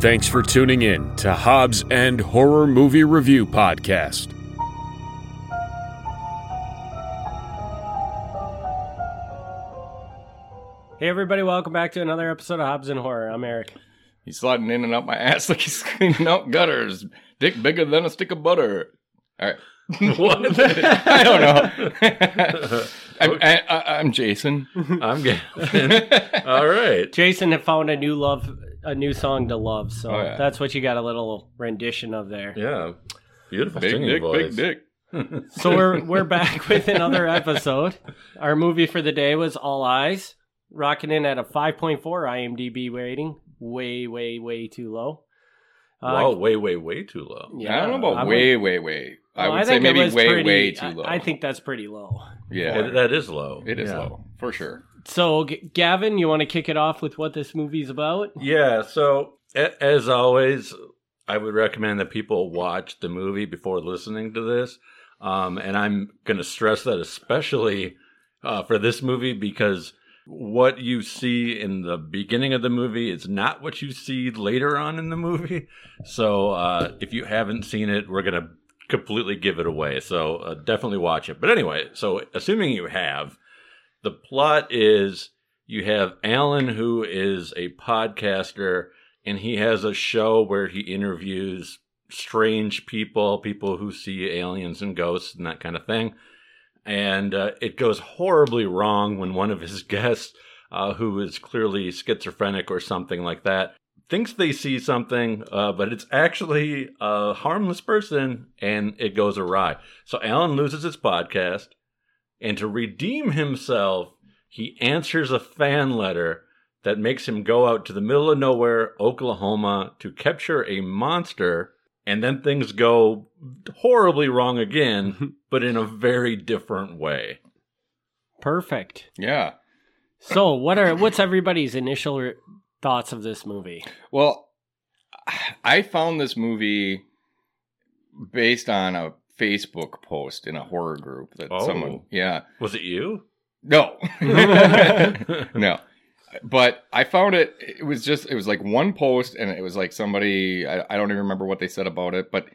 Thanks for tuning in to Hobbs and Horror Movie Review Podcast. Hey everybody, welcome back to another episode of Hobbs and Horror. I'm Eric. He's sliding in and out my ass like he's cleaning out gutters. Dick bigger than a stick of butter. All right. What? I don't know. I'm, I, I, I'm Jason. I'm Gavin. All right. Jason had found a new love, a new song to love, so Oh, yeah. that's what you got a little rendition of there. Yeah. Beautiful Big dick, voice. big dick. So we're we're back with another episode. Our movie for the day was All Eyes, rocking in at a 5.4 IMDb rating, way way way too low. Uh, wow, way, way, way too low. yeah, I don't know about I would- way, way, way. I well, would say think maybe way, pretty- way too I- low. I, think that's pretty low. yeah, It- that is low. it is Yeah. low for sure. So, G- Gavin, you want to kick it off with what this movie's about? Yeah. So, a- as always, I would recommend that people watch the movie before listening to this. Um, and I'm going to stress that especially uh, for this movie because what you see in the beginning of the movie is not what you see later on in the movie. So, uh, if you haven't seen it, we're going to completely give it away. So, uh, definitely watch it. But anyway, so assuming you have, the plot is you have Alan, who is a podcaster, and he has a show where he interviews strange people, people who see aliens and ghosts and that kind of thing. And uh, it goes horribly wrong when one of his guests, uh, who is clearly schizophrenic or something like that, thinks they see something, uh, but it's actually a harmless person and it goes awry. So Alan loses his podcast, and to redeem himself, he answers a fan letter that makes him go out to the middle of nowhere, Oklahoma, to capture a monster. And then things go horribly wrong again, but in a very different way. Perfect. Yeah. So, what are what's everybody's initial re- thoughts of this movie? Well, I found this movie based on a Facebook post in a horror group that Oh. someone, yeah, Was it you? no, no, but I found it. It was just it was like one post, and it was like somebody I, I don't even remember what they said about it, but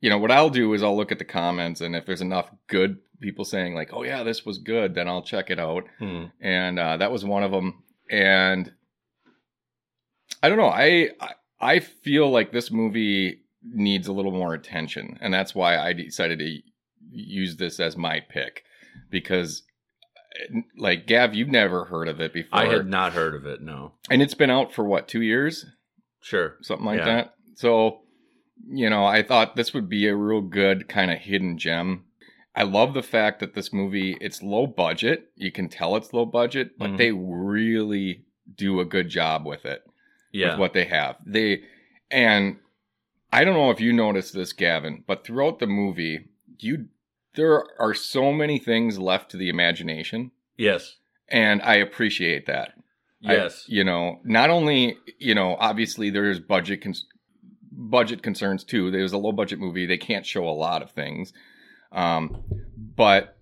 you know what I'll do is I'll look at the comments, and if there's enough good people saying like, "Oh yeah, this was good," then I'll check it out Hmm. and uh, that was one of them. And I don't know. I, I I feel like this movie needs a little more attention, and that's why I decided to use this as my pick because, like Gav, you've never heard of it before. I had not heard of it, no. and it's been out for what two years, Sure. something like Yeah. that. So, you know, I thought this would be a real good kind of hidden gem. I love the fact that this movie it's low budget. You can tell it's low budget, but Mhm. they really do a good job with it. Yeah. With what they have. They and I don't know if you noticed this, Gavin, but throughout the movie, you there are so many things left to the imagination, yes. and I appreciate that. I- Yes. you know, not only you know, obviously there's budget cons- budget concerns too. There's a low budget movie; they can't show a lot of things. Um, but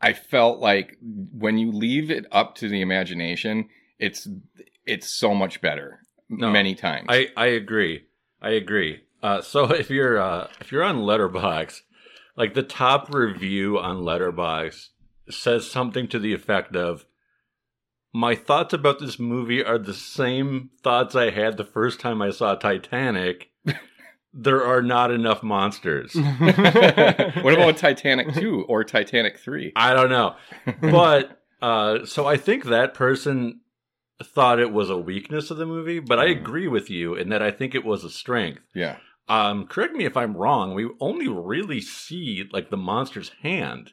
I felt like when you leave it up to the imagination, it's it's so much better No, many times. I, I agree. I agree. Uh, so if you're uh, if you're on Letterboxd, like the top review on Letterboxd says something to the effect of, "My thoughts about this movie are the same thoughts I had the first time I saw Titanic. there are not enough monsters." what about Titanic 2 or Titanic 3? I don't know, but uh, so I think that person thought it was a weakness of the movie, but I Mhm. agree with you in that I think it was a strength. yeah. Um, correct me if I'm wrong. We only really see like the monster's hand.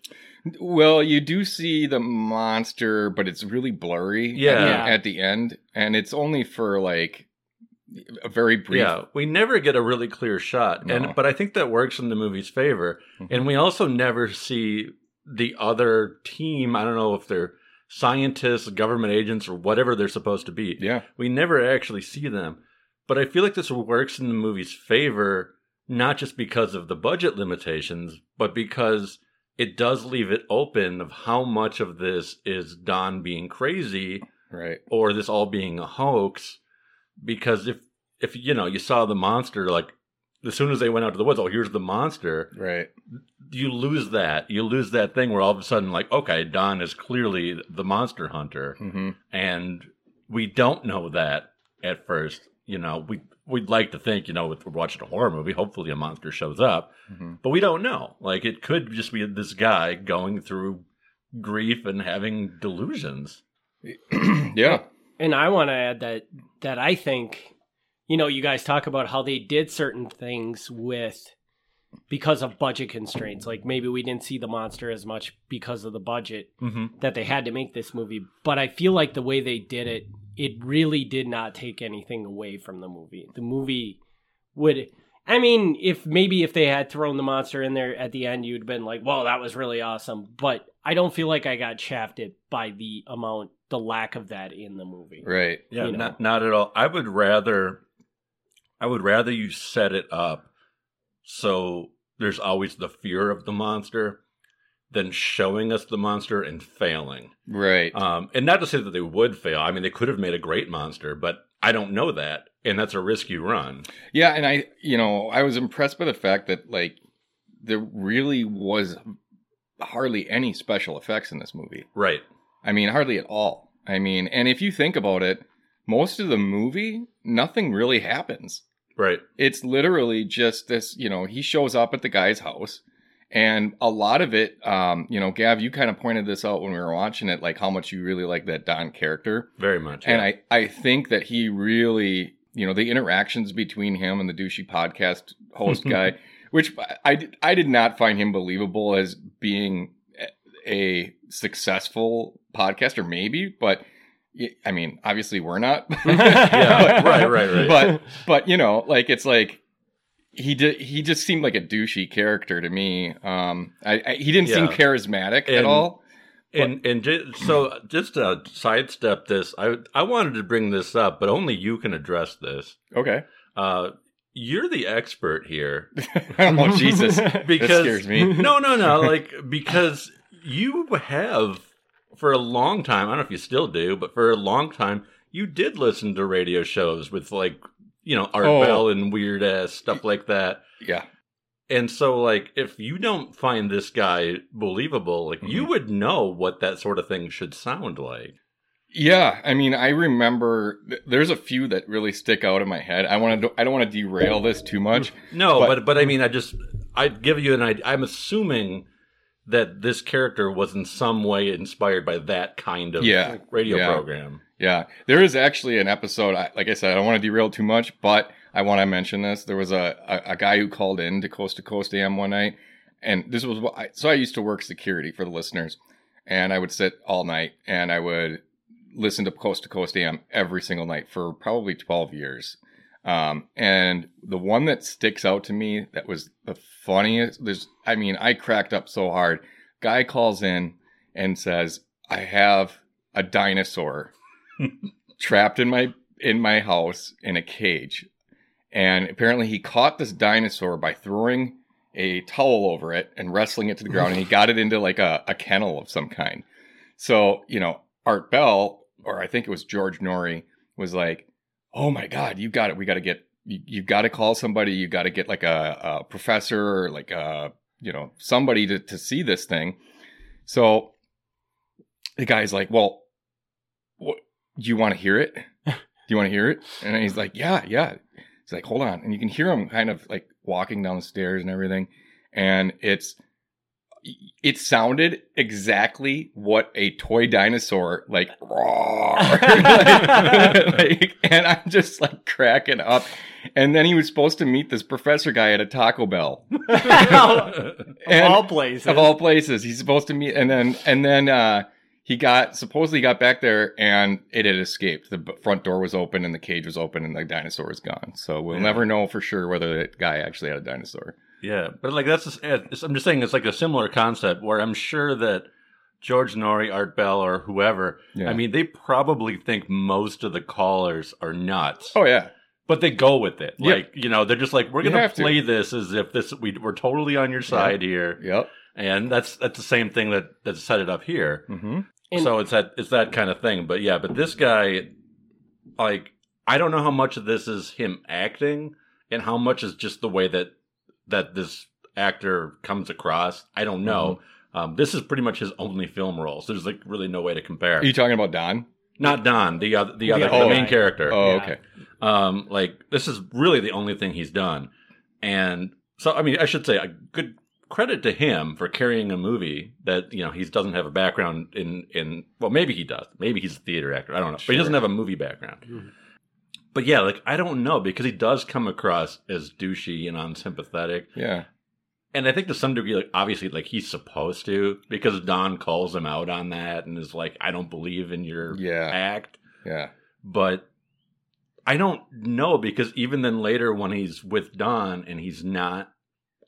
Well, you do see the monster, but it's really blurry at, Yeah. the, at the end, and it's only for like a very brief. Yeah, we never get a really clear shot, No. and but I think that works in the movie's favor. Mhm. And we also never see the other team. I don't know if they're scientists, government agents, or whatever they're supposed to be. Yeah. We never actually see them. But I feel like this works in the movie's favor, not just because of the budget limitations, but because it does leave it open of how much of this is Don being crazy Right. or this all being a hoax. Because if if you know you saw the monster like as soon as they went out to the woods, oh here's the monster. Right. You lose that. You lose that thing where all of a sudden like okay Don is clearly the monster hunter, hmm and we don't know that at first. You know we we'd like to think you know if we're watching a horror movie, hopefully a monster shows up, hmm but we don't know. Like it could just be this guy going through grief and having delusions. yeah. And I want to add that that I think, you know, you guys talk about how they did certain things with because of budget constraints. Like maybe we didn't see the monster as much because of the budget Mm-hmm. that they had to make this movie. But I feel like the way they did it, it really did not take anything away from the movie. The movie would I mean, if maybe if they had thrown the monster in there at the end, you'd been like, "Whoa, that was really awesome." But I don't feel like I got shafted by the amount, the lack of that in the movie. Right. Yeah, you know. not not at all. I would rather, I would rather you set it up so there's always the fear of the monster than showing us the monster and failing. Right. Um, and not to say that they would fail. I mean, they could have made a great monster, but I don't know that, and that's a risk you run. Yeah, and I, you know, I was impressed by the fact that like there really was hardly any special effects in this movie. Right. I mean, hardly at all. I mean, and if you think about it, most of the movie, nothing really happens. Right. It's literally just this, you know, he shows up at the guy's house. And a lot of it, um, you know, Gav, you kind of pointed this out when we were watching it, like how much you really like that Don character. Very much. And yeah. I, I think that he really, you know, the interactions between him and the douchey podcast host guy, which I, did- I did not find him believable as being a successful podcaster, maybe, but I mean, obviously we're not. Yeah, right, right, right. But, but, you know, like, it's like, he did. He just seemed like a douchey character to me. Um, I, I he didn't seem Yeah. charismatic at all. And and ju- so just to sidestep this, I I wanted to bring this up, but only you can address this. Okay. Uh, you're the expert here oh Jesus, because that scares me. no, no, no, like because you have for a long time. I don't know if you still do, but for a long time, you did listen to radio shows with like you know Art Oh. Bell and weird ass stuff like that. Yeah. And so, like, if you don't find this guy believable, like, you Mhm. would know what that sort of thing should sound like. Yeah, I mean, I remember th- there's a few that really stick out in my head. I want to. I don't want to derail this too much. No, But- but but, I mean, I just I'd give you an idea. I'm assuming that this character was in some way inspired by that kind of Yeah, radio yeah. program. Yeah, there is actually an episode. I, like I said, I don't want to derail too much, but I want to mention this. There was a, a, a guy who called in to Coast to Coast AM one night, and this was what I, so I used to work security for the listeners, and I would sit all night and I would listen to Coast to Coast AM every single night for probably twelve years. Um, and the one that sticks out to me that was the funniest. There's, I mean, I cracked up so hard. Guy calls in and says, "I have a dinosaur." trapped in my in my house in a cage and apparently he caught this dinosaur by throwing a towel over it and wrestling it to the ground and he got it into like a, a kennel of some kind so you know art bell or i think it was george noory was like oh my god you got it we got to get you, you got to call somebody you got to get like a, a professor or like a you know somebody to, to see this thing so the guy's like well what do you want to hear it? Do you want to hear it? And he's like, yeah, yeah. He's like, hold on. And you can hear him kind of like walking down the stairs and everything. And it's, it sounded exactly what a toy dinosaur like roar. like, and I'm just like cracking up. And then he was supposed to meet this professor guy at a Taco Bell. of And- all places. of all places he's supposed to meet and then and then uh he got supposedly got back there and it had escaped the front door was open and the cage was open and the dinosaur was gone so we'll Yeah. never know for sure whether that guy actually had a dinosaur Yeah, but like that's just, it's, I'm just saying it's like a similar concept where I'm sure that George Noory, Art Bell, or whoever, yeah I mean, they probably think most of the callers are nuts. oh yeah But they go with it. Yeah. Like, you know, they're just like, we're You going have to to. play this as if this we, we're totally on your side here. yep And that's that's the same thing that that set it up here. mm-hmm. And- so it's that it's that kind of thing. But yeah, but this guy like I don't know how much of this is him acting and how much is just the way that that this actor comes across. I don't know. Um, this is pretty much his only film role, so there's like really no way to compare. Are you talking about Don? Not Don, the other, the other, other the main guy. character. Oh, Yeah. okay. Um, like this is really the only thing he's done, and so I mean, I should say a good credit to him for carrying a movie that you know he doesn't have a background in in well maybe he does maybe he's a theater actor I don't know but he doesn't have a movie background. Mhm. But yeah, like I don't know because he does come across as douchey and unsympathetic, Yeah. and I think to some degree, like obviously, like he's supposed to because Don calls him out on that and is like, "I don't believe in your Yeah. act." Yeah. but I don't know because even then later when he's with Don and he's not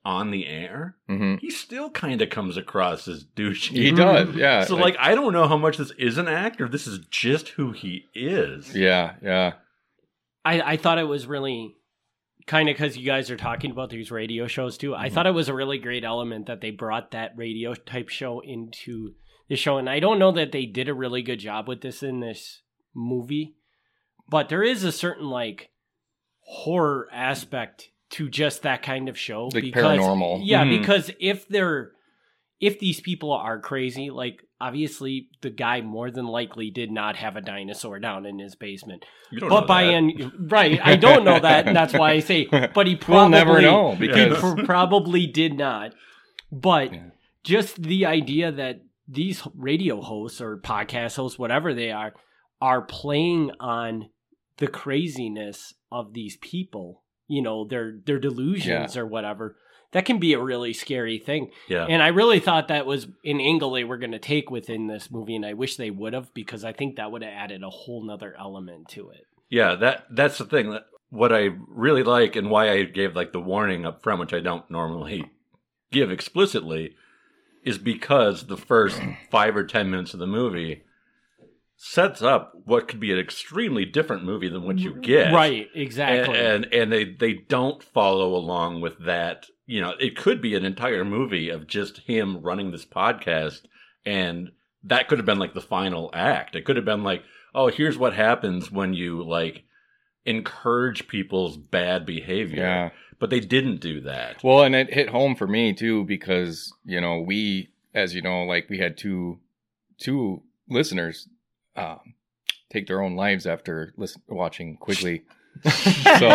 on the air, hmm he still kind of comes across as douchey. He does. Yeah. so like I don't know how much this is an act or this is just who he is. Yeah. Yeah. I, I thought it was really kind of because you guys are talking about these radio shows too. I Mhm. thought it was a really great element that they brought that radio type show into the show. And I don't know that they did a really good job with this in this movie, but there is a certain like horror aspect to just that kind of show. Like paranormal. Yeah, Mhm. because if they're if these people are crazy, like obviously the guy more than likely did not have a dinosaur down in his basement. But by that. an right, I don't know that. and That's why I say. But he probably we'll never know because pr- probably did not. But Yeah. just the idea that these radio hosts or podcast hosts, whatever they are, are playing on the craziness of these people. You know, their their delusions or whatever. That can be a really scary thing. yeah. And I really thought that was an angle they were going to take within this movie, and I wish they would have because I think that would have added a whole nother element to it. Yeah, that that's the thing. That- What I really like and why I gave like the warning up front, which I don't normally give explicitly, is because the first five or ten minutes of the movie sets up what could be an extremely different movie than what you get. Right, And, exactly. and and they they don't follow along with that. You know, it could be an entire movie of just him running this podcast, and that could have been like the final act. It could have been like, oh, here's what happens when you like encourage people's bad behavior. yeah. But they didn't do that. Well, and it hit home for me too because you know we, as you know, like we had two two listeners um, take their own lives after listen, watching Quigley. so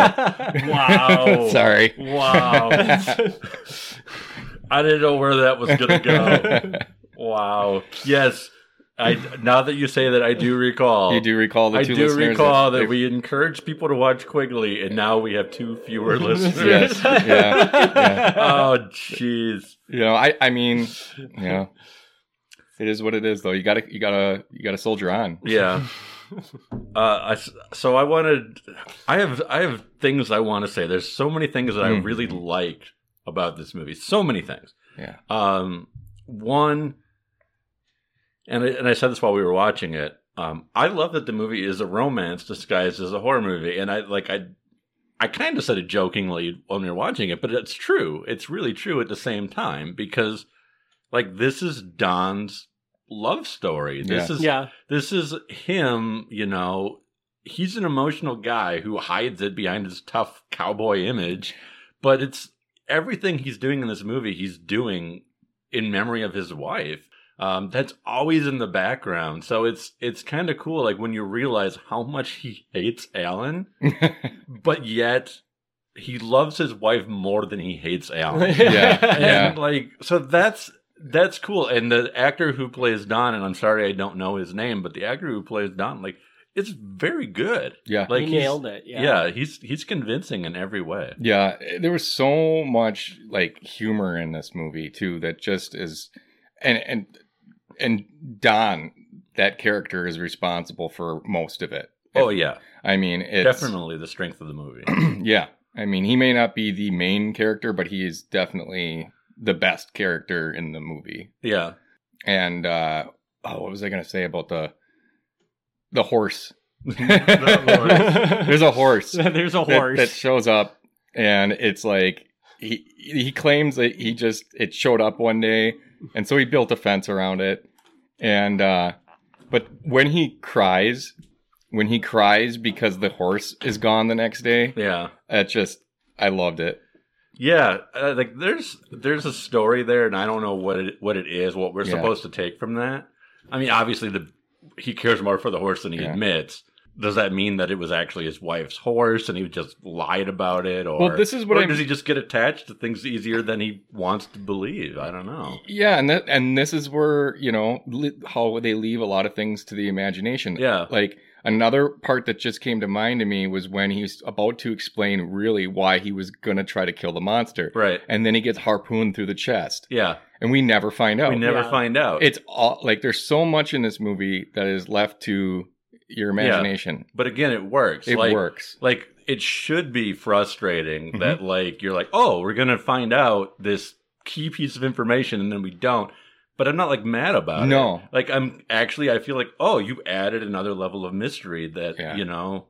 Wow. sorry. Wow. I didn't know where that was gonna go. Wow. Yes. I now that you say that, I do recall. you do recall the I do recall that they- we encouraged people to watch Quigley, and now we have two fewer listeners. Yes. Yeah. Yeah. Oh, jeez. You know, I I mean, you know, it is what it is though. You gotta you gotta you gotta soldier on. Yeah. Uh, I so I wanted. I have I have things I want to say. There's so many things that I Mm. really liked about this movie. So many things. Yeah. Um, one, and I, and I said this while we were watching it. Um, I love that the movie is a romance disguised as a horror movie, and I like I. I kind of said it jokingly when we were watching it, but it's true. It's really true at the same time because, like, this is Don's love story. This Yeah. is yeah, this is him, you know, he's an emotional guy who hides it behind his tough cowboy image, but it's everything he's doing in this movie, he's doing in memory of his wife. Um, that's always in the background. So it's it's kind of cool like when you realize how much he hates Alan, but yet he loves his wife more than he hates Alan. Yeah. And like so that's that's cool. And the actor who plays Don, and I'm sorry I don't know his name, but the actor who plays Don, like, it's very good. yeah. Like he nailed it. Yeah, Yeah. he's he's convincing in every way. Yeah, there was so much like humor in this movie too that just is and and and Don that character is responsible for most of it. Oh yeah, I mean, it's definitely the strength of the movie. yeah. I mean, he may not be the main character, but he is definitely the best character in the movie. yeah, And uh oh, what was I going to say about the the horse? horse. There's a horse. There's a that- horse. that, shows up and it's like he he claims that he just it showed up one day and so he built a fence around it and uh but when he cries when he cries because the horse is gone the next day. Yeah. That just I loved it. Yeah, uh, like there's there's a story there, and I don't know what it what it is, what we're Yeah. supposed to take from that. I mean, obviously, the he cares more for the horse than he Yeah. admits. Does that mean that it was actually his wife's horse, and he just lied about it, or Well, this is what or I'm- does he just get attached to things easier than he wants to believe? I don't know. Yeah, and that and this is where you know li- how they leave a lot of things to the imagination. Yeah. like another part that just came to mind to me was when he's about to explain really why he was going to try to kill the monster, Right? and then he gets harpooned through the chest, Yeah, and we never find out. we never Yeah. find out. It's all like there's so much in this movie that is left to your imagination. but again, it works. It like, works. like it should be frustrating Mhm. that like you're like oh we're gonna find out this key piece of information and then we don't but i'm not like mad about it No. like i'm actually i feel like oh you added another level of mystery that Yeah. you know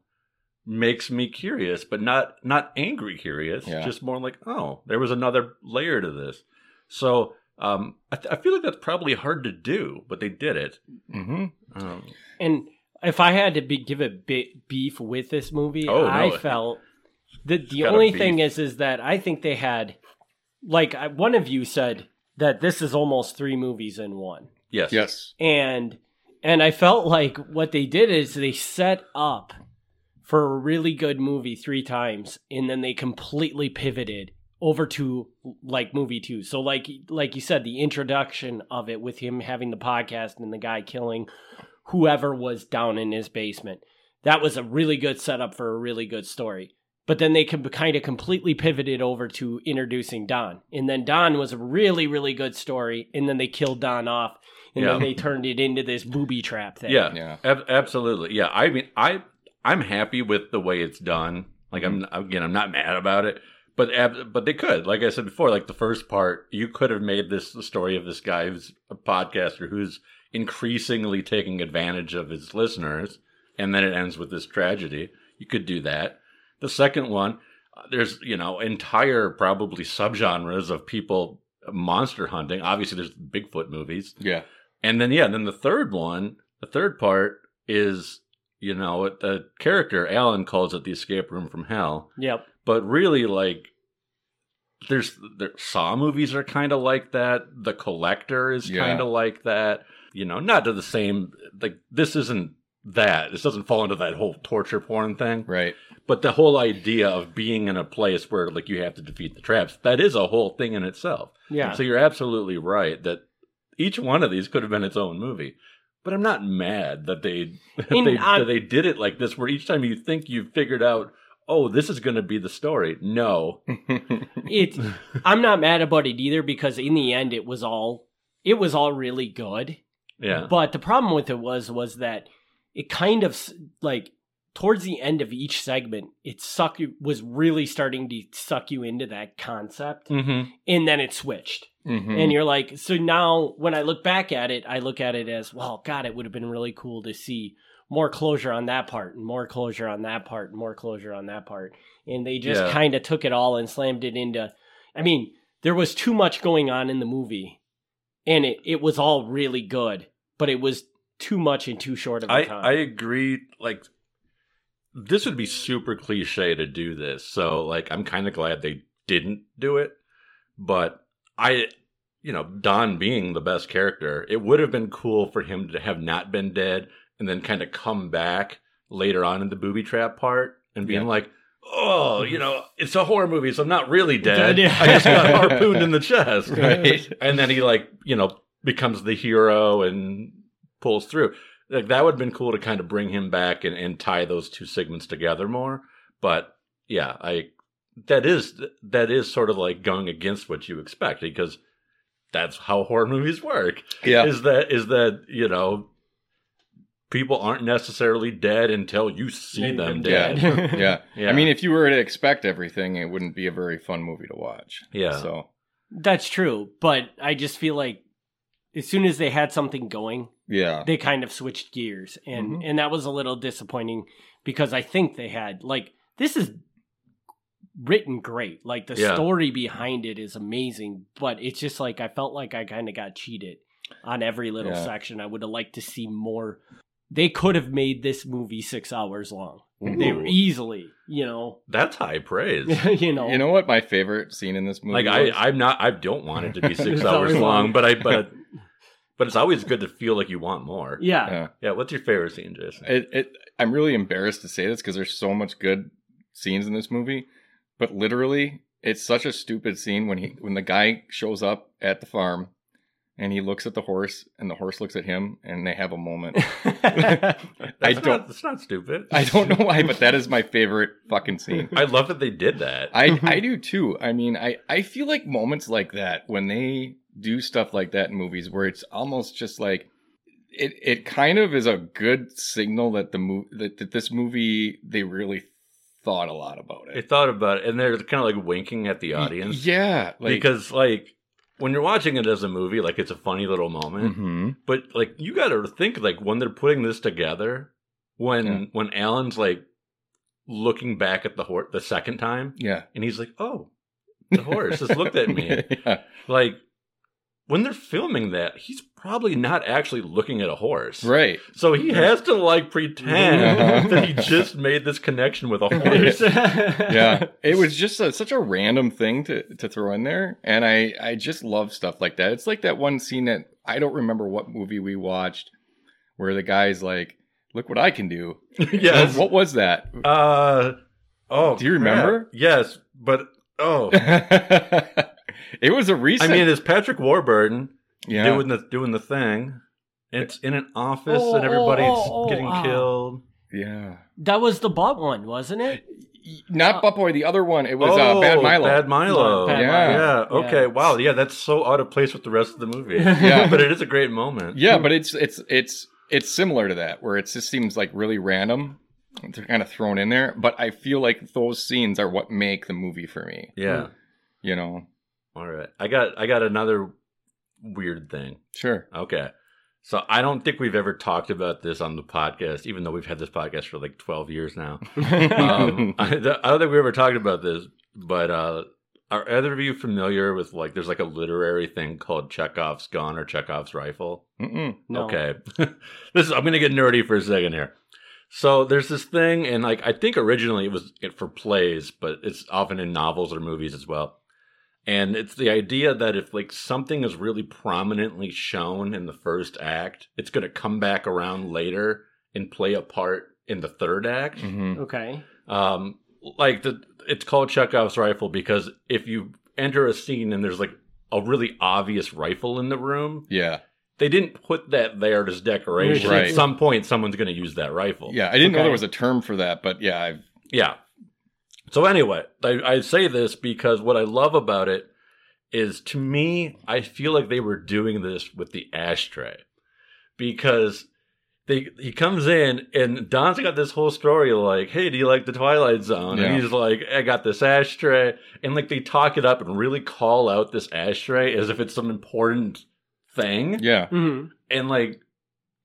makes me curious but not not angry curious Yeah. just more like oh there was another layer to this so um i, th- I feel like that's probably hard to do but they did it hmm um, And if I had to be, give a bit beef with this movie, Oh, no. I felt that the got only thing is is that I think they had, like I- one of you said, that this is almost three movies in one, yes Yes. and and I felt like what they did is they set up for a really good movie three times, and then they completely pivoted over to like movie two. So like like you said, the introduction of it with him having the podcast and the guy killing whoever was down in his basement. That was a really good setup for a really good story. But then they could kind of completely pivoted over to introducing Don. And then Don was a really, really good story. And then they killed Don off. And then they turned it into this booby trap thing. Yeah, Yeah. ab- absolutely. Yeah, I mean, I I'm happy with the way it's done. Like, I'm mm-hmm. again, I'm not mad about it, but ab- but they could, like I said before, like the first part, you could have made this the story of this guy who's a podcaster who's increasingly taking advantage of his listeners, and then it ends with this tragedy. You could do that. The second one, uh, there's you know entire probably subgenres of people monster hunting. Obviously, there's Bigfoot movies. Yeah. And then yeah, then the third one, the third part is you know the character Alan calls it the escape room from hell, Yep. but really like there's there, Saw movies are kind of like that. The Collector is Yeah. kind of like that. You know, not to the same like this isn't that. This doesn't fall into that whole torture porn thing. Right. But the whole idea of being in a place where like you have to defeat the traps, that is a whole thing in itself. Yeah. So you're absolutely right that each one of these could have been its own movie. But I'm not mad that they that And they, I'm- that uh, they did it like this, where each time you think you've figured out, oh, this is going to be the story. No, it I'm not mad about it either because in the end it was all it was all really good. yeah, But the problem with it was was that it kind of like towards the end of each segment, it suck was really starting to suck you into that concept, mm-hmm. and then it switched, Mhm. and you're like, so now when I look back at it, I look at it as well. God, it would have been really cool to see more closure on that part, and more closure on that part, and more closure on that part, and they just Yeah. kind of took it all and slammed it into. I mean, there was too much going on in the movie, and it it was all really good, but it was too much in too short of a I time. I agree. Like this would be super cliche to do this, so like I'm kind of glad they didn't do it. But I, you know, Don being the best character, it would have been cool for him to have not been dead and then kind of come back later on in the booby trap part and being Yeah. like. Oh, you know, it's a horror movie, so I'm not really dead. I just got harpooned in the chest. Right. And then he like, you know, becomes the hero and pulls through. Like that would have been cool to kind of bring him back and, and tie those two segments together more. But yeah, I that is that is sort of like going against what you expect because that's how horror movies work. Yeah. Is that is that, you know, people aren't necessarily dead until you see They've them been dead. dead. yeah. Yeah. I mean, if you were to expect everything, it wouldn't be a very fun movie to watch. Yeah. So, That's true, but I just feel like as soon as they had something going, yeah. they kind of switched gears, and Mhm. and that was a little disappointing because I think they had like this is written great, like the Yeah. story behind it is amazing, but it's just like I felt like I kind of got cheated on every little Yeah. section. I would have liked to see more they could have made this movie six hours long. They were easily, you know, That's high praise. you know, You know what my favorite scene in this movie? like I, was? I'm not. I don't want it to be six hours long, long. but I but but it's always good to feel like you want more. yeah. Yeah. Yeah. What's your favorite scene, Jason? It, it, I'm really embarrassed to say this because there's so much good scenes in this movie, but literally, it's such a stupid scene when he when the guy shows up at the farm and he looks at the horse and the horse looks at him and they have a moment. That's I not, don't- It's not stupid. I don't know why, but that is my favorite fucking scene. I love that they did that. I mm-hmm. I do too. I mean, I I feel like moments like that when they do stuff like that in movies where it's almost just like it it kind of is a good signal that the movie that, that this movie they really thought a lot about it. They thought about it, and they're kind of like winking at the audience Yeah, like because, like, when you're watching it as a movie, like it's a funny little moment. Mhm. But like, you got to think like when they're putting this together, when Yeah. when Alan's like looking back at the horse the second time, Yeah. and he's like, "Oh, the horse just looked at me." yeah. Like when they're filming that, he's probably not actually looking at a horse. Right. So he has to like pretend Uh-huh. that he just made this connection with a horse. yeah it was just a, such a random thing to, to throw in there and i i just love stuff like that it's like that one scene that i don't remember what movie we watched where the guy's like look what i can do yes. what was that Uh oh. Do you crap. remember? Yes, but oh. It was a recent I mean, it's Patrick Warburton yeah doing the doing the thing. It's in an office Oh, and everybody's oh, oh, getting ah. killed. yeah that was the butt one, wasn't it? not Butt Boy, the other one. It was oh, uh, Bad Milo. Bad Milo. Bad Yeah. Milo. Yeah. Okay. Yeah. Wow. Yeah, that's so out of place with the rest of the movie. Yeah. but it is a great moment. Yeah, but it's it's it's it's similar to that, where it just seems like really random. They're kind of thrown in there, but I feel like those scenes are what make the movie for me. Yeah. You know, All right. I got I got another weird thing. sure. Okay. So I don't think we've ever talked about this on the podcast, even though we've had this podcast for like twelve years now. um, I, I don't think we ever talked about this, but uh, are either of you familiar with like there's like a literary thing called Chekhov's gun or Chekhov's rifle? Mm-mm. No. Okay, this is, I'm gonna get nerdy for a second here. So there's this thing, and like I think originally it was it for plays, but it's often in novels or movies as well. And it's the idea that if like something is really prominently shown in the first act, it's gonna come back around later and play a part in the third act Mhm. Okay. um like the it's called chekhov's rifle because if you enter a scene and there's like a really obvious rifle in the room Yeah, they didn't put that there as decoration Right. at some point someone's going to use that rifle yeah. I didn't know there was a term for that, but yeah, I've yeah so anyway I, I say this because what i love about it is to me i feel like they were doing this with the ashtray because they, he comes in and Don's got this whole story like, "Hey, do you like the Twilight Zone?" Yeah. And he's like, "I got this ashtray," and like they talk it up and really call out this ashtray as if it's some important thing, yeah, hmm and like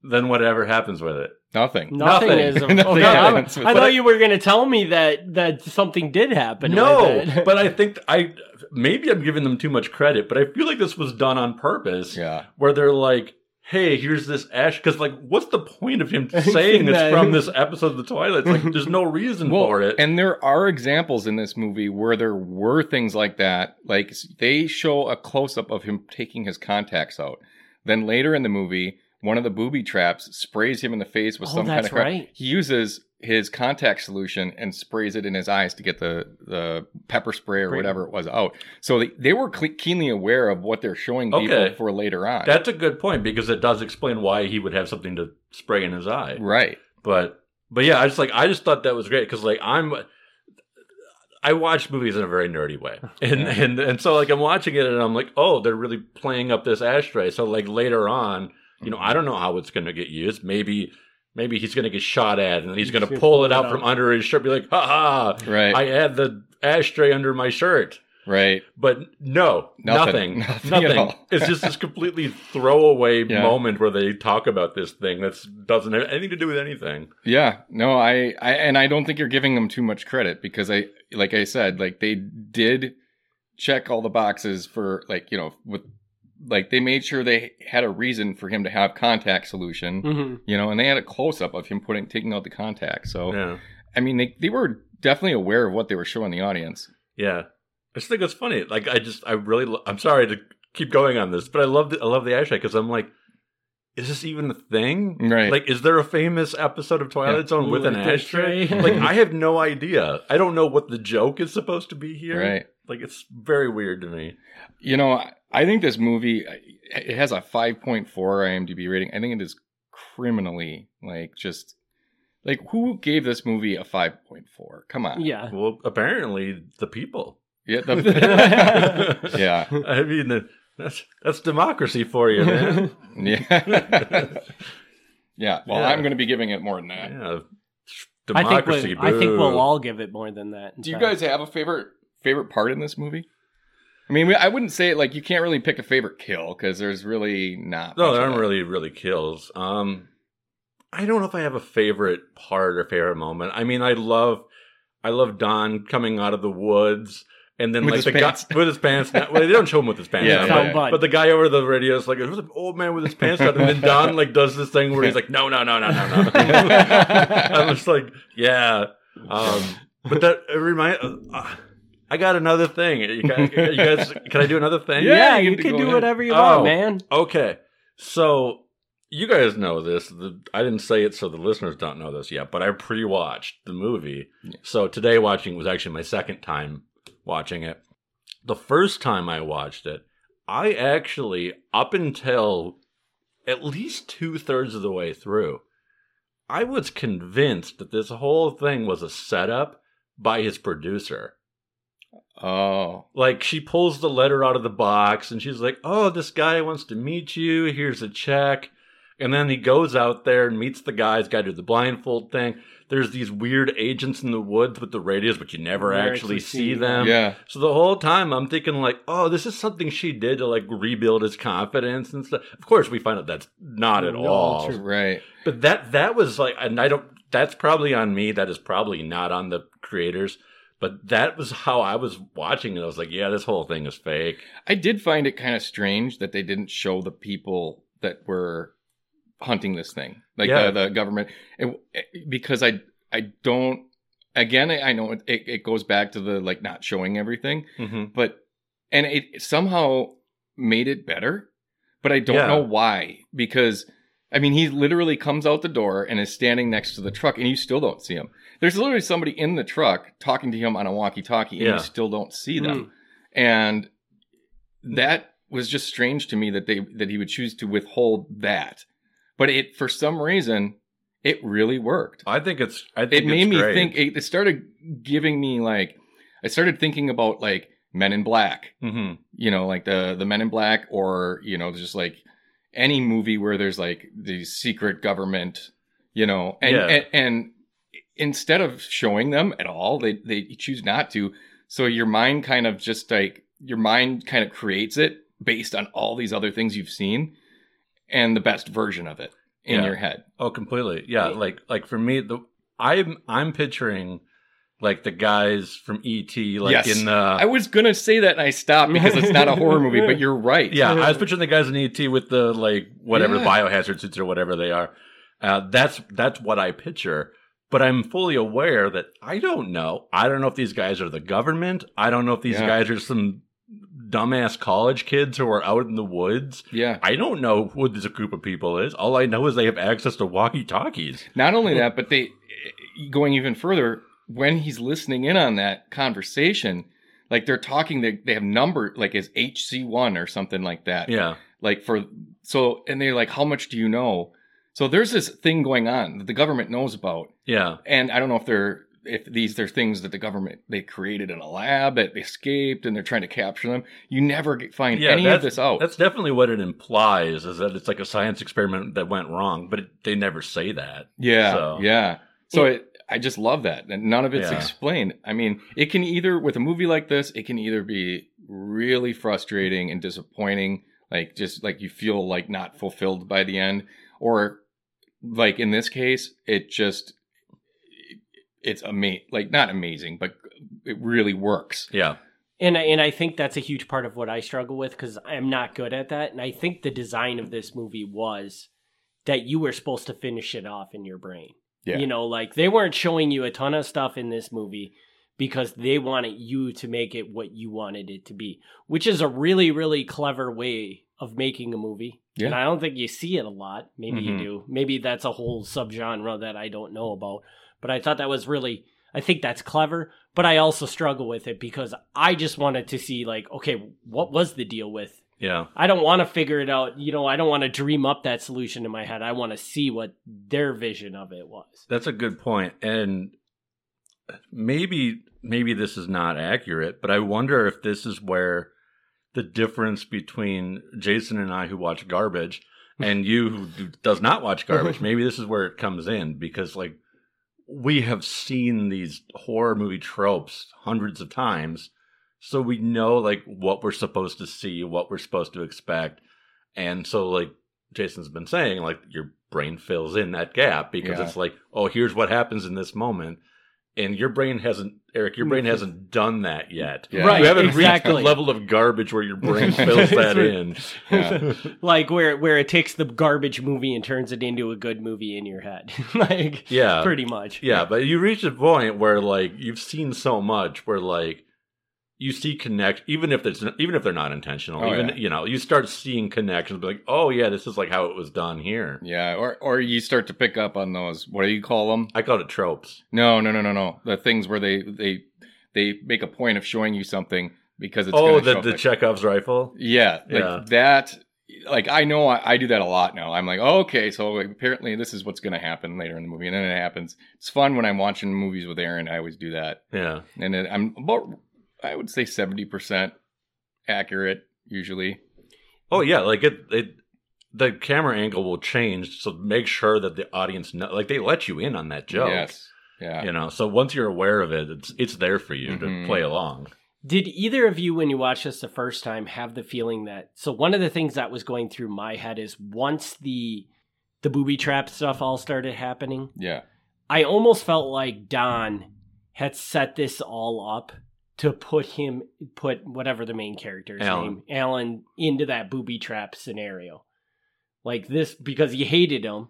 then whatever happens with it. Nothing. Nothing, Nothing. is. Nothing okay, I, I thought you were going to tell me that that something did happen. no, but I think I maybe I'm giving them too much credit, but I feel like this was done on purpose. Yeah, where they're like, "Hey, here's this ash," because like, what's the point of him saying it's from this episode of the Twilight? It's like, there's no reason well, for it. and there are examples in this movie where there were things like that. Like they show a close up of him taking his contacts out. Then later in the movie, one of the booby traps sprays him in the face with Oh, some kind that's of crap. right. He uses his contact solution and sprays it in his eyes to get the the pepper spray or Great. whatever it was out. So they, they were cle keenly aware of what they're showing people Okay. for later on. That's a good point because it does explain why he would have something to spray in his eye. right. But but yeah, I just like I just thought that was great because like I'm I watch movies in a very nerdy way, and Yeah. and and so like I'm watching it and I'm like, oh, they're really playing up this ashtray. So like later on, you know, mm-hmm. I don't know how it's going to get used. Maybe maybe he's going to get shot at and he's going to pull it out out. from under his shirt, be like, ha ha, Right. I had the ashtray under my shirt. right. But no, Nothing. nothing, Nothing nothing. it's just this completely throwaway Yeah. moment where they talk about this thing that doesn't have anything to do with anything. Yeah, no, I, I, and I don't think you're giving them too much credit because I, like I said, like they did check all the boxes for like you know with like they made sure they had a reason for him to have contact solution, hmm you know, and they had a close up of him putting taking out the contact. So Yeah. I mean, they they were definitely aware of what they were showing the audience. Yeah. I just think it's funny. Like I just I really lo- I'm sorry to keep going on this, but I love the, I love the ashtray because I'm like, is this even a thing? Right. Like, is there a famous episode of Twilight Yeah. Zone with an ashtray? ashtray. like, I have no idea. I don't know what the joke is supposed to be here. Right. Like, it's very weird to me. You know, I, I think this movie it has a 5.4 IMDb rating. I think it is criminally like just like who gave this movie a 5.4? Come on. Yeah. Well, apparently the people. Yeah. the- yeah. I mean, that's that's democracy for you, man. Yeah. yeah. Well, Yeah. I'm going to be giving it more than that. yeah. I think, Democracy. we, I think we'll all give it more than that. in Do you guys have a favorite favorite part in this movie? I mean, I wouldn't say like you can't really pick a favorite kill because there's really not. No, much there aren't really really kills. Um, I don't know if I have a favorite part or favorite moment. I mean, I love, I love Don coming out of the woods. And then, With like the pants guy with his pants down. Well, they don't show him with his pants Yeah, down, but, But- but the guy over the radio is like, "There's an old man with his pants down," and then Don like does this thing where he's like, "No, no, no, no, no, no." I was like, "Yeah," um, but that it remind. Uh, I got another thing. You guys, you guys, can I do another thing? Yeah, Yeah, you you can can do ahead. whatever you Oh. want, man. Okay. So you guys know this. The, I didn't say it so the listeners don't know this yet, but I pre-watched the movie. Yeah. So today watching was actually my second time watching it. The first time I watched it, I actually, up until at least two thirds of the way through, I was convinced that this whole thing was a setup by his producer Oh, like she pulls the letter out of the box and she's like, "Oh, this guy wants to meet you. Here's a check." And then he goes out there and meets the guy. He's got to do the blindfold thing. There's these weird agents in the woods with the radios, but you never Never actually actually see see them. yeah. So the whole time I'm thinking like, "Oh, this is something she did to like rebuild his confidence and stuff." Of course, we find out that's not at Not all. true. Right. But that that was like, and I don't. That's probably on me. That is probably not on the creators. But that was how I was watching it. I was like, yeah, this whole thing is fake. I did find it kind of strange that they didn't show the people that were hunting this thing, like Yeah. the, the government, it, because I I don't. Again, I I know it, it, it goes back to the like not showing everything, Mm-hmm. but and it somehow made it better, but I don't Yeah. know why. Because I mean, he literally comes out the door and is standing next to the truck, and you still don't see him. There's literally somebody in the truck talking to him on a walkie-talkie, and Yeah. you still don't see them. Mm. And that was just strange to me that they that he would choose to withhold that. But it for some reason it really worked. I think it's. I think It made me great. think it, it started giving me like I started thinking about like Men in Black, Mhm. you know, like the the Men in Black or, you know, just like any movie where there's like the secret government, you know, and Yeah. and, and instead of showing them at all, they they choose not to. So your mind kind of just like your mind kind of creates it based on all these other things you've seen and the best version of it in Yeah. your head. Oh, completely. Yeah, like like for me, the I'm I'm picturing like the guys from ET, like Yes. in the. I was gonna say that and I stopped because it's not a horror movie, but you're right. yeah, I was picturing the guys in ET with the like whatever Yeah. biohazard suits or whatever they are. Uh, that's that's what I picture. But I'm fully aware that I don't know. I don't know if these guys are the government. I don't know if these Yeah. guys are some dumbass college kids who are out in the woods. Yeah. I don't know who this group of people is. All I know is they have access to walkie talkies. Not only that, but they going even further when he's listening in on that conversation, like they're talking, they they have number like as HC one or something like that. Yeah. Like for so, and they're like, how much do you know? So there's this thing going on that the government knows about, Yeah. and I don't know if they're if these they're things that the government they created in a lab that escaped and they're trying to capture them. You never get, find Yeah, any of this out. That's definitely what it implies is that it's like a science experiment that went wrong, but it, they never say that. Yeah, So- yeah. So it, I just love that, and none of it's Yeah. explained. I mean, it can either with a movie like this, it can either be really frustrating and disappointing, like just like you feel like not fulfilled by the end, or like in this case, it just it's amazing, like not amazing, but it really works. Yeah. And I- and I think that's a huge part of what I struggle with because I'm not good at that. And I think the design of this movie was that you were supposed to finish it off in your brain. Yeah. You know, like they weren't showing you a ton of stuff in this movie because they wanted you to make it what you wanted it to be, which is a really, really clever way of making a movie. Yeah. And I don't think you see it a lot. Maybe you Mhm. do. Maybe that's a whole subgenre that I don't know about. But I thought that was really, I think that's clever. But I also struggle with it because I just wanted to see, like, okay, what was the deal with Yeah. I don't want to figure it out. You know, I don't want to dream up that solution in my head. I want to see what their vision of it was. That's a good point. And maybe maybe this is not accurate, but I wonder if this is where the difference between Jason and I who watch garbage and you who does not watch garbage, maybe this is where it comes in because like we have seen these horror movie tropes hundreds of times. So we know like what we're supposed to see, what we're supposed to expect. And so like Jason's been saying, like your brain fills in that gap because Yeah. it's like, oh, here's what happens in this moment. And your brain hasn't, Eric, your brain mm-hmm. hasn't done that yet. Yeah. Right, You haven't exactly. reached the level of garbage where your brain fills that in. Yeah. like where where it takes the garbage movie and turns it into a good movie in your head. like Yeah. pretty much. Yeah, but you reach a point where like you've seen so much where like you see connect even if it's even if they're not intentional. Oh, even yeah. you know, you start seeing connections be like, oh yeah, this is like how it was done here. Yeah, or or you start to pick up on those. What do you call them? I call it tropes. No, no, no, no, no. The things where they they they make a point of showing you something because it's oh, the the. Chekhov's rifle. yeah, like Yeah. that. Like I know I, I do that a lot now. I'm like, oh, okay, so apparently this is what's going to happen later in the movie, and then it happens. It's fun when I'm watching movies with Aaron. I always do that, Yeah. and then I'm about I would say seventy percent accurate usually. Oh yeah, like it it the camera angle will change so make sure that the audience know like they let you in on that joke. Yes, yeah. You know, so once you're aware of it, it's it's there for you Mhm. to play along. Did either of you, when you watched this the first time, have the feeling that? So one of the things that was going through my head is once the the booby trap stuff all started happening, yeah. I almost felt like Don had set this all up to put him put whatever the main character's Alan. name Alan into that booby trap scenario. Like this because he hated him.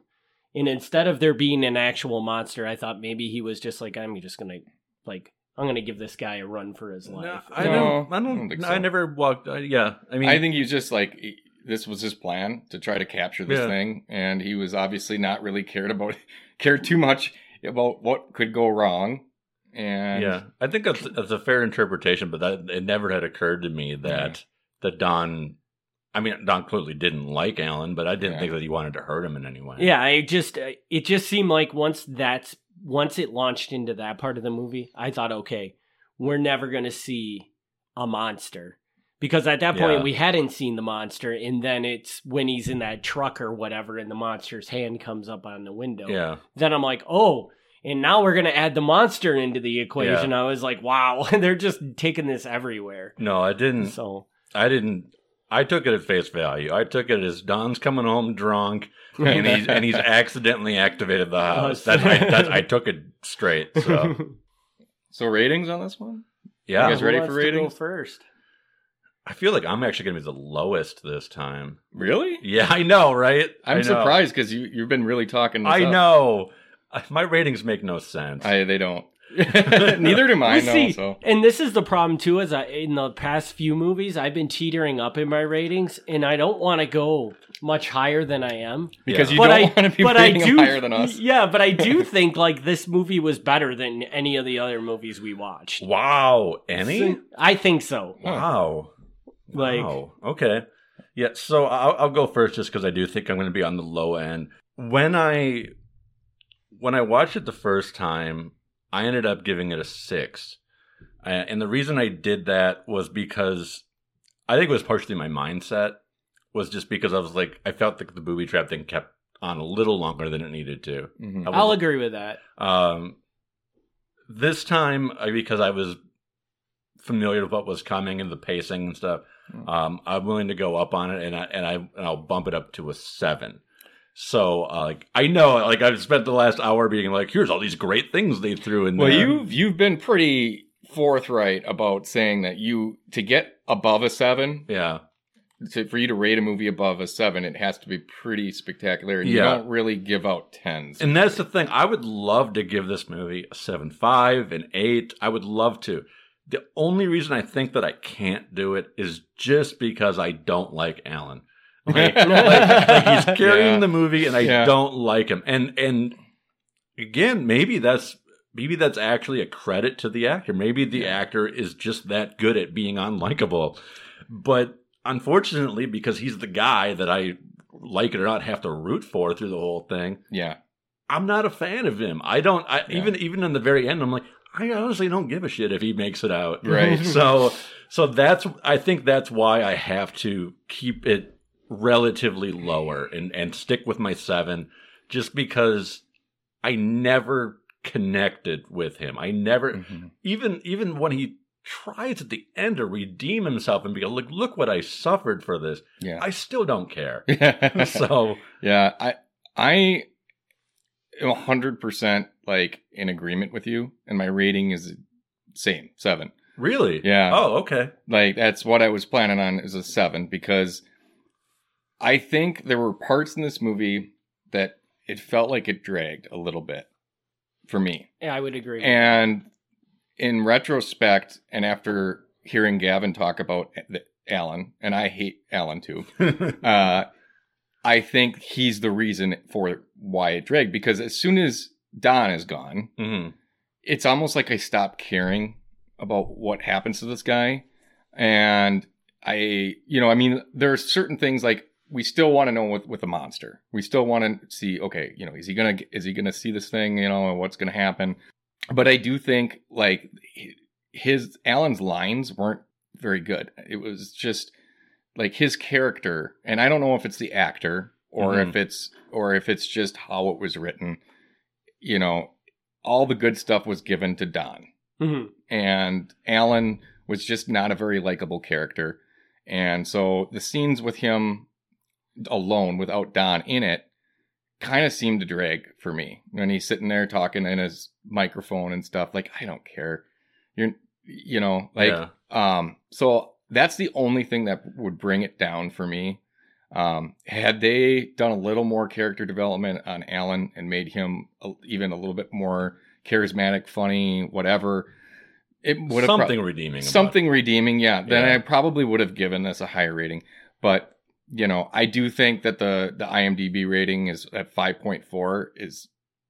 And instead of there being an actual monster, I thought maybe he was just like, I'm just gonna like I'm gonna give this guy a run for his life. No, I No, don't. I I don't. don't think I never walked. Uh, yeah, I mean, I think he's just like this was his plan to try to capture this Yeah. thing, and he was obviously not really cared about cared too much about what could go wrong. And yeah, I think that's that's a fair interpretation, but that it never had occurred to me that that Don. I mean, Don clearly didn't like Alan, but I didn't Yeah. think that he wanted to hurt him in any way. Yeah, I just uh, it just seemed like once that's once it launched into that part of the movie, I thought, okay, we're never gonna see a monster because at that point Yeah. we hadn't seen the monster, and then it's when he's in that truck or whatever, and the monster's hand comes up on the window. yeah. Then I'm like, oh. And now we're gonna add the monster into the equation. I was like, "Wow, they're just taking this everywhere." No, I didn't. So I didn't. I took it at face value. I took it as Don's coming home drunk, and he's and he's accidentally activated the oh, house. Oh, That I, that, I took it straight. So so ratings on this one? yeah, You guys ready wants for to go ratings? first? I feel like I'm actually going to be the lowest this time. Really? Yeah, I know, right? I I'm know. surprised because you you've been really talking. This I up. know. I- My ratings make no sense. I they don't. Neither do mine. We though, see, so and this is the problem too. Is I, in the past few movies, I've been teetering up in my ratings, and I don't want to go much higher than I am. because Yeah. you but don't I, want to be but rating them do, higher than us. Yeah, but I do think like this movie was better than any of the other movies we watched. wow, any? So- I think so. Wow. Like, wow. Okay. Yeah. So I'll, I'll go first, just because I do think I'm going to be on the low end. When I when I watched it the first time, I ended up giving it a six, uh, and the reason I did that was because I think it was partially my mindset. Was just because I was like I felt like the booby trap thing kept on a little longer than it needed to. Mhm. I was- I'll agree with that. Um, this time, because I was familiar with what was coming and the pacing and stuff, Mm. um, I'm willing to go up on it, and I and I and I'll bump it up to a seven. So, uh, like, I know, like, I've spent the last hour being like, "Here's all these great things they threw in Well, there." you've you've been pretty forthright about saying that you to get above a seven, Yeah. to, for you to rate a movie above a seven, it has to be pretty spectacular. And you don't really give out tens. And that's the thing. I would love to give this movie a seven five, an eight. I would love to. The only reason I think that I can't do it is just because I don't like Alan. Like, like, like he's carrying Yeah. the movie, and I Yeah. don't like him. And and again, maybe that's maybe that's actually a credit to the actor. Maybe the Yeah. actor is just that good at being unlikable. But unfortunately, because he's the guy that I like it or not have to root for through the whole thing, yeah. I'm not a fan of him. I don't. I Yeah. even even in the very end, I'm like, I honestly don't give a shit if he makes it out. Right. so so that's I think that's why I have to keep it relatively lower and and stick with my seven, just because I never connected with him. I never Mhm. even even when he tries at the end to redeem himself and be like, look what I suffered for this. Yeah. I still don't care. Yeah. so Yeah, I I am hundred percent like in agreement with you, and my rating is same seven. really, Yeah. Oh, okay. Like that's what I was planning on is a seven because I think there were parts in this movie that it felt like it dragged a little bit for me. Yeah, I would agree. And in retrospect, and after hearing Gavin talk about the, Alan, and I hate Alan too, uh, I think he's the reason for why it dragged because as soon as Don is gone, Mhm. it's almost like I stopped caring about what happens to this guy. And I, you know, I mean, there are certain things like we still want to know with, with the monster. We still want to see, okay, you know, is he going to, is he to see this thing, you know, and what's going to happen? But I do think like his, Alan's lines weren't very good. It was just like his character. And I don't know if it's the actor or Mhm. if it's, or if it's just how it was written, you know, all the good stuff was given to Don Mhm. and Alan was just not a very likable character. And so the scenes with him alone without Don in it kind of seemed to drag for me when he's sitting there talking in his microphone and stuff like I don't care. You're you know, like Yeah. um so that's the only thing that would bring it down for me. Um had they done a little more character development on Alan and made him a, even a little bit more charismatic, funny, whatever, it would have something redeeming. about something redeeming, yeah. Then Yeah. I probably would have given this a higher rating. But you know, I do think that the the IMDb rating is at five point four is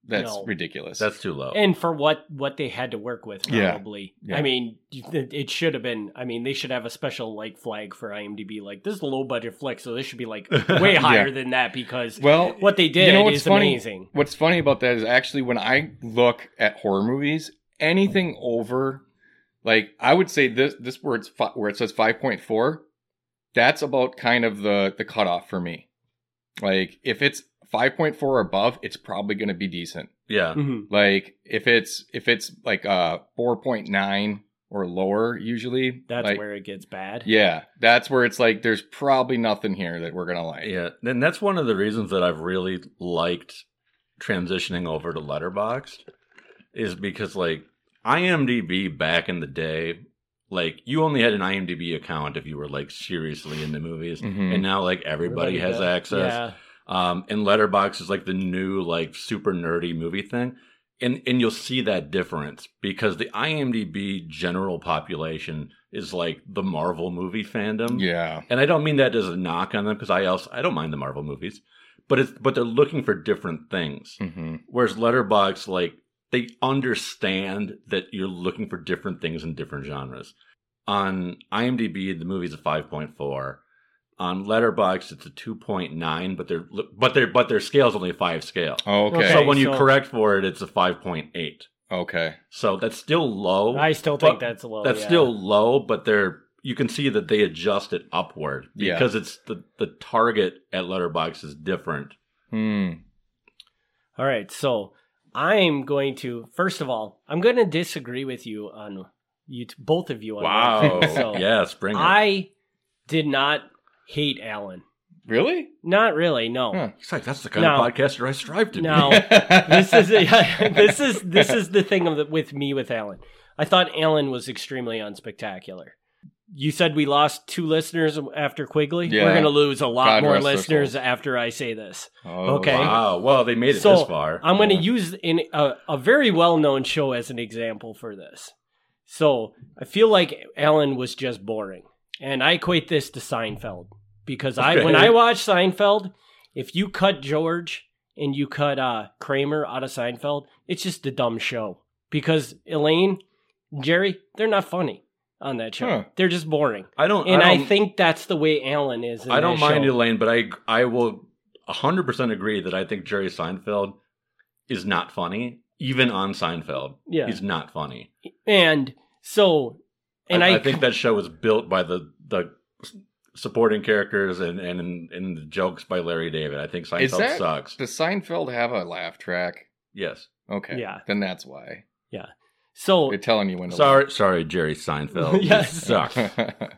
that's No. ridiculous. That's too low. And for what what they had to work with, probably. Yeah. I mean, it it should have been. I mean, they should have a special like flag for IMDb. Like this is a low budget flick, so this should be like way higher than that because well, what they did you know what's is funny? amazing. What's funny about that is actually when I look at horror movies, anything over like I would say this this where it's fi- where it says five point four, that's about kind of the the cutoff for me. Like if it's five point four or above, it's probably going to be decent. yeah. Mhm. Like if it's if it's like uh four point nine or lower, usually That's like, where it gets bad. yeah, that's where it's like there's probably nothing here that we're gonna like. Yeah. And that's one of the reasons that I've really liked transitioning over to Letterboxd is because like IMDb back in the day, like you only had an IMDb account if you were like seriously into movies. Mhm. And now like everybody, Everybody has does. access. Yeah. Um, and Letterboxd is like the new like super nerdy movie thing, and and you'll see that difference because the IMDb general population is like the Marvel movie fandom. Yeah. and I don't mean that as a knock on them because I also I don't mind the Marvel movies, but it's but they're looking for different things. hmm Whereas Letterboxd like they understand that you're looking for different things in different genres. On IMDb, the movie's a five point four. On Letterboxd, it's a two point nine, but their but their but their scale is only a five scale. Okay. Okay. so when you so- correct for it, it's a five point eight. Okay. So that's still low. I still think But that's low. that's yeah. still low, but they're you can see that they adjust it upward Yeah. because it's the the target at Letterboxd is different. Hmm. All right, so I'm going to first of all, I'm going to disagree with you on you t- both of you on Wow. one. So yes, bring it. I did not hate Alan. Really? Not really, no. Huh. It's like that's the kind Now- of podcaster I strive to Now, be. No, this is this is this is the thing of the, with me with Alan. I thought Alan was extremely unspectacular. You said we lost two listeners after Quigley. Yeah. We're going to lose a lot God more listeners after I say this. Oh, Okay. Wow. Well, they made it So, this far. I'm going to Yeah. use in a, a very well known show as an example for this. So I feel like Alan was just boring, and I equate this to Seinfeld because I when I watch Seinfeld, if you cut George and you cut uh, Kramer out of Seinfeld, it's just a dumb show because Elaine, Jerry, they're not funny on that show. Huh. They're just boring, I don't. and I, I, don't, think that's the way Alan is. In I don't mind show. Elaine, but I I will hundred percent agree that I think Jerry Seinfeld is not funny, even on Seinfeld. Yeah. he's not funny. and so, and I, I, think that show was built by the the supporting characters and and and the jokes by Larry David. I think Seinfeld Is that- sucks. Does Seinfeld have a laugh track? Yes. Okay. Yeah. Then that's why. So They're telling you when to Sorry, sorry, Jerry Seinfeld. Yes. You suck.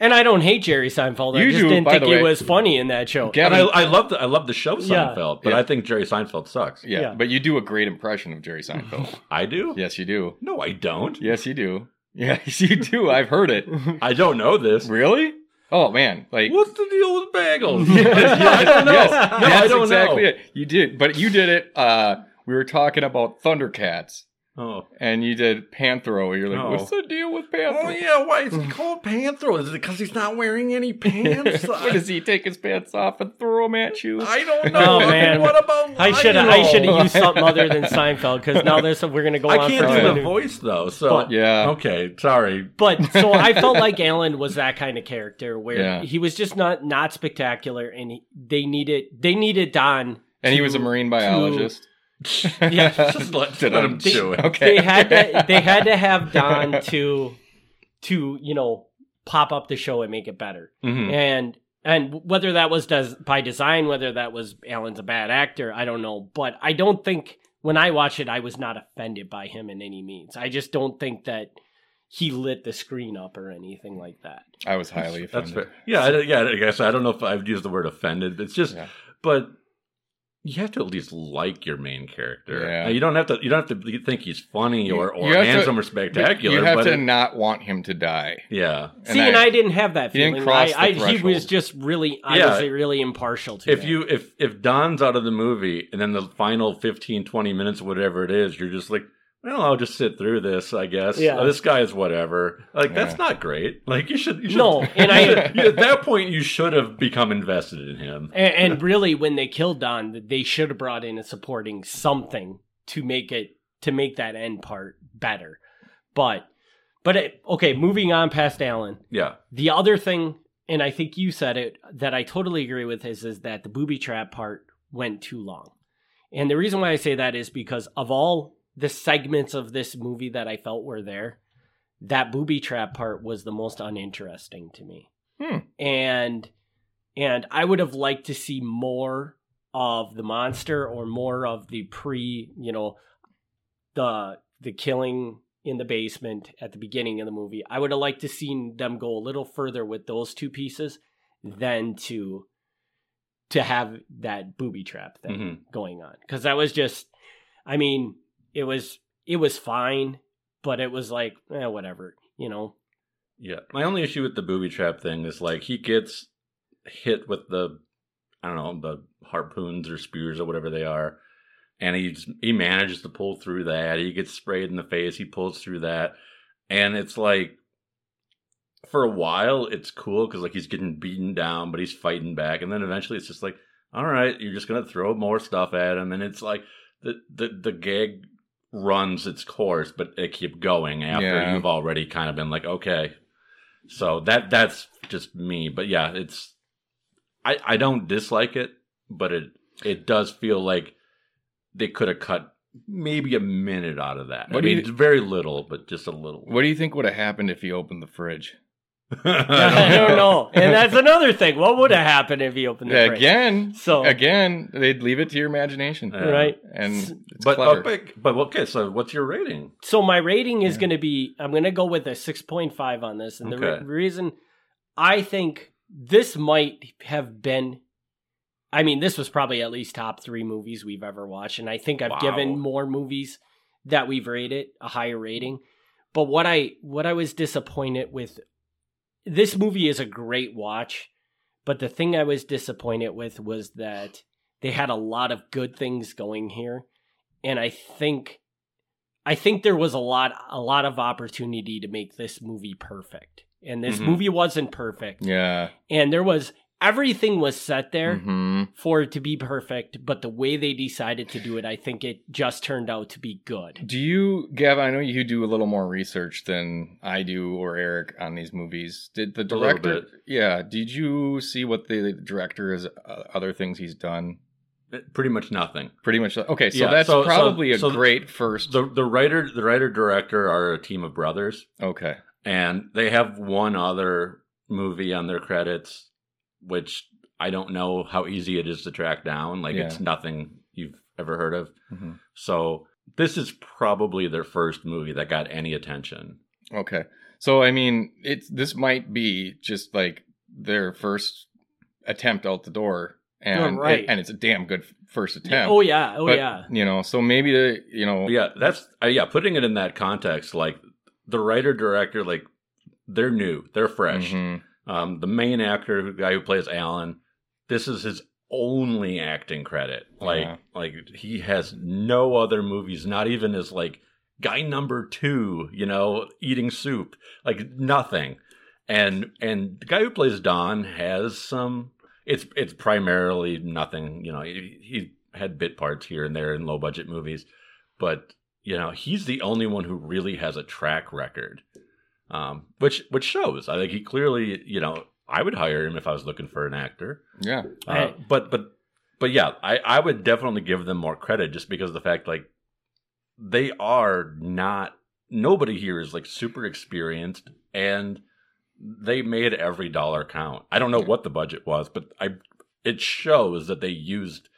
And I don't hate Jerry Seinfeld. I just do, didn't think he way. was funny in that show. Get- And I, I love the I love the show Yeah. Seinfeld, but Yeah. I think Jerry Seinfeld sucks. yeah, Yeah. but you do a great impression of Jerry Seinfeld. I do. yes, you do. No, I don't. Yes, you do. Yes, you do. I've heard it. I don't know this. Really? Oh man, like What's the deal with bagels? Yes, I don't know. yes, no, I don't exactly know. it. You did, but you did it. Uh, we were talking about Thundercats, Oh. and you did Panthro. You're like, Oh. what's the deal with Panthro? Oh yeah, why is he called Panthro? Is it because he's not wearing any pants? what does he take his pants off and throw them at you? I don't know. Oh, man. What about I should have I should have used something other than Seinfeld because now this we're gonna go I on can't do the minute. voice though. So But- yeah. okay, sorry. But so I felt like Alan was that kind of character where Yeah. he was just not not spectacular, and he, they needed they needed Don. and he was a marine biologist. Yeah. just let, let I- him do it. Okay. They had to, they had to have Don to to you know pop up the show and make it better. Mhm. and and whether that was does by design, whether that was Alan's a bad actor, I don't know. But I don't think when I watched it, I was not offended by him in any means. I just don't think that he lit the screen up or anything like that. I was highly That's offended. fair. Yeah, I, yeah. I guess I don't know if I've used the word offended. It's just, Yeah. but you have to at least like your main character. Yeah. Now, you don't have to. You don't have to think he's funny or, or you have to- handsome or spectacular. You have but to it- not want him to die. yeah. See, and I, didn't have that he didn't feeling. cross I, the I, he was just really, I Yeah. was really impartial to If him. you if if Don's out of the movie and then the final 15, 20 minutes, whatever it is, you're just like, well, I'll just sit through this, I guess. Yeah. Uh, this guy is whatever. Like that's not great. Like you should, you should No, and you I- should- at that point you should have become invested in him. And, and really, when they killed Don, they should have brought in a supporting something to make it to make that end part better. But, but it, okay, moving on past Alan. Yeah. The other thing, and I think you said it, that I totally agree with is is that the booby trap part went too long. And the reason why I say that is because of all the segments of this movie that I felt were there, that booby trap part was the most uninteresting to me. Hmm. And and I would have liked to see more of the monster or more of the pre, you know, the the killing in the basement at the beginning of the movie. I would have liked to seen them go a little further with those two pieces than to to have that booby trap thing Mhm. going on because that was just i mean it was it was fine but it was like eh, whatever you know Yeah. My only issue with the booby trap thing is like he gets hit with the I don't know, the harpoons or spears or whatever they are. And he he manages to pull through that. He gets sprayed in the face, he pulls through that. And it's like for a while it's cool cuz like he's getting beaten down but he's fighting back and then eventually it's just like all right, you're just to throw more stuff at him and it's like the the the gag runs its course but it keep going after Yeah. you've already kind of been like okay so that that's just me. But yeah, it's I I don't dislike it, but it it does feel like they could have cut maybe a minute out of that. What I mean, you- it's very little, but just a little. What do you think would have happened if he opened the fridge? i don't know and that's another thing what would have happened if he opened the fridge? Again, so again, they'd leave it to your imagination, Yeah. right and it's But, clever. uh, but but okay, so what's your rating? So my rating is Yeah. going to be I'm going to go with a 6.5 on this and the re- reason I think this might have been I mean this was probably at least top 3 movies we've ever watched and I think I've Wow. given more movies that we've rated a higher rating But what I what I was disappointed with this movie is a great watch, but the thing I was disappointed with was that they had a lot of good things going here, and I think I think there was a lot a lot of opportunity to make this movie perfect. And this Mhm. movie wasn't perfect. Yeah. And there was everything was set there Mhm. for it to be perfect, but the way they decided to do it, I think it just turned out to be good. Do you, Gavin? I know you do a little more research than I do or Eric on these movies. Did the little director? bit. Yeah. Did you see what the director is? Uh, other things he's done. Pretty much nothing. Pretty much. Okay, so Yeah, that's so- so- probably so a great first. The the writer the writer director are a team of brothers, okay. and they have one other movie on their credits, which I don't know how easy it is to track down. Like Yeah. it's nothing you've ever heard of. Mhm. So this is probably their first movie that got any attention. Okay. So I mean, it's this might be just like their first attempt out the door, and Oh, right. and it's a damn good first attempt. Oh yeah, oh But, yeah. You know, so maybe the you know. Yeah, that's uh, yeah. Putting it in that context, like the writer director, like they're new, they're fresh. mhm. Um, the main actor, the guy who plays Alan, this is his only acting credit. Like, Yeah. like he has no other movies, not even as like guy number two, you know, eating soup, like nothing. And and the guy who plays Don has some. It's it's primarily nothing. You know, he, he had bit parts here and there in low budget movies, but you know, he's the only one who really has a track record um, which which shows. I think he clearly, you know, I would hire him if I was looking for an actor. Yeah. Uh, I- but but but yeah, I I would definitely give them more credit just because of the fact like they are not nobody here is like super experienced and they made every dollar count. I don't know what the budget was, but I it shows that they used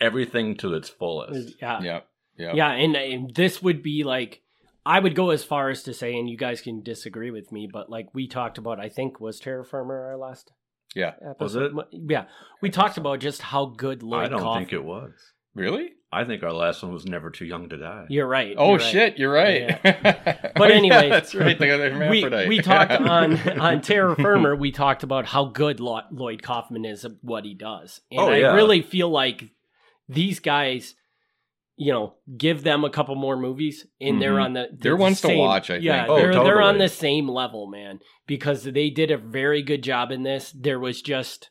everything to its fullest. Yeah. Yeah. Yeah. Yeah, and, and this would be like I would go as far as to say, and you guys can disagree with me, but like we talked about, I think was Terror Firmer our last Yeah. episode. Yeah, we talked about just how good Lloyd I don't Kaufman. think it was. Really? I think our last one was Never Too Young to Die. You're right. Oh you're right. shit! You're right. But Oh, yeah, anyway, that's right. The other we, we talked on on Terror Firmer. We talked about how good Lloyd Kaufman is at what he does, and Oh, yeah. I really feel like these guys, you know, give them a couple more movies, and they're Mhm. on the They're the ones to watch, I yeah, think. Oh, they're they're on the same level, man, because they did a very good job in this. There was just.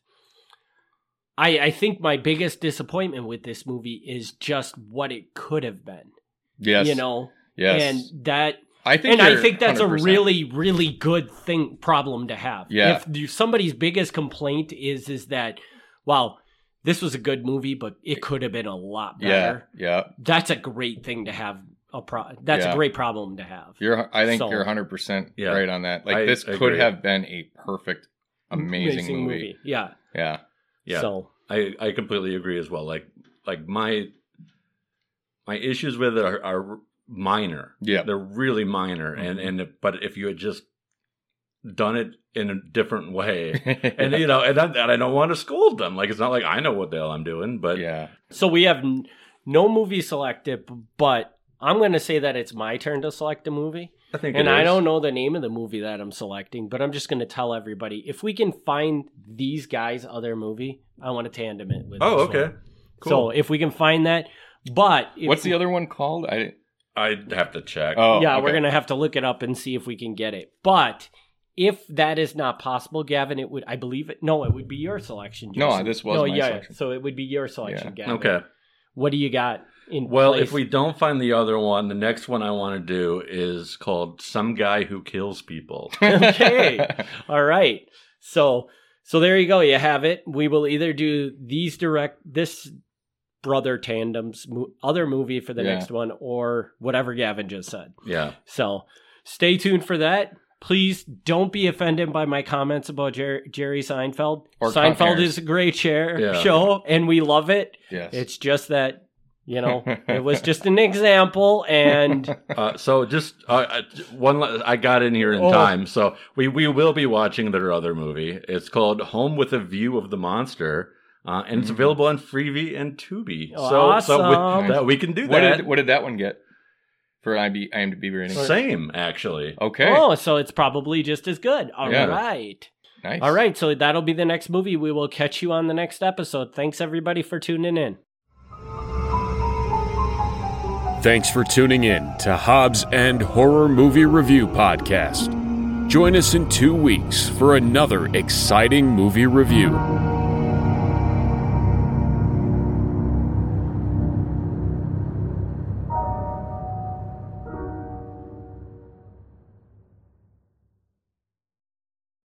I, I think my biggest disappointment with this movie is just what it could have been. yes. You know, Yes. and that I think. and I think that's a 100%. really, really good thing problem to have. Yeah. If somebody's biggest complaint is is that, wow, this was a good movie, but it could have been a lot better. Yeah. yeah. That's a great thing to have. A pro. That's Yeah. a great problem to have. You're. I think So- you're 100 percent Yeah. right on that. Like I this could agree. have been a perfect, amazing, movie. Yeah. Yeah. Yeah. So I, I completely agree as well. Like like my my issues with it are, are minor. Yeah. They're really minor. And Mhm. and but if you had just done it in a different way, and you know, and I, and I don't want to scold them. Like it's not like I know what the hell I'm doing, but yeah. so we have n- no movie selected, but I'm going to say that it's my turn to select a movie. I think. And it I don't know the name of the movie that I'm selecting, but I'm just going to tell everybody if we can find these guys' other movie, I want to tandem it with. Oh, this okay. one. Cool. So if we can find that, but if- What's the other one called? I. I'd have to check. Oh. yeah, okay. we're gonna have to look it up and see if we can get it. But if that is not possible, Gavin, it would I believe it. No, it would be your selection. No, Jason. this was no, my yeah. selection. So it would be your selection, Gavin. okay. What do you got in? Well, place? if we don't find the other one, the next one I want to do is called "Some Guy Who Kills People." Okay. All right. So so there you go. You have it. We will either do these direct this brother tandems mo- other movie for the Yeah. next one or whatever Gavin just said. yeah. So stay tuned for that. Please don't be offended by my comments about Jer- Jerry Seinfeld. Or Seinfeld is a great share Yeah. show and we love it. yes. It's just that, you know, it was just an example and Uh, so just uh, uh, one, I got in here in Oh. time. So we we will be watching their other movie. It's called Home with a View of the Monster, uh, and it's Mhm. available on Freevee and Tubi. So so Awesome. we, that we can do what that. did What did that one get? For IMDb, IMDb rating. Same, actually. Okay, Oh, so it's probably just as good. All right. Yeah. nice. All right, so that'll be the next movie. We will catch you on the next episode. Thanks everybody for tuning in. Thanks for tuning in to Hobbs and Horror Movie Review Podcast. Join us in two weeks for another exciting movie review.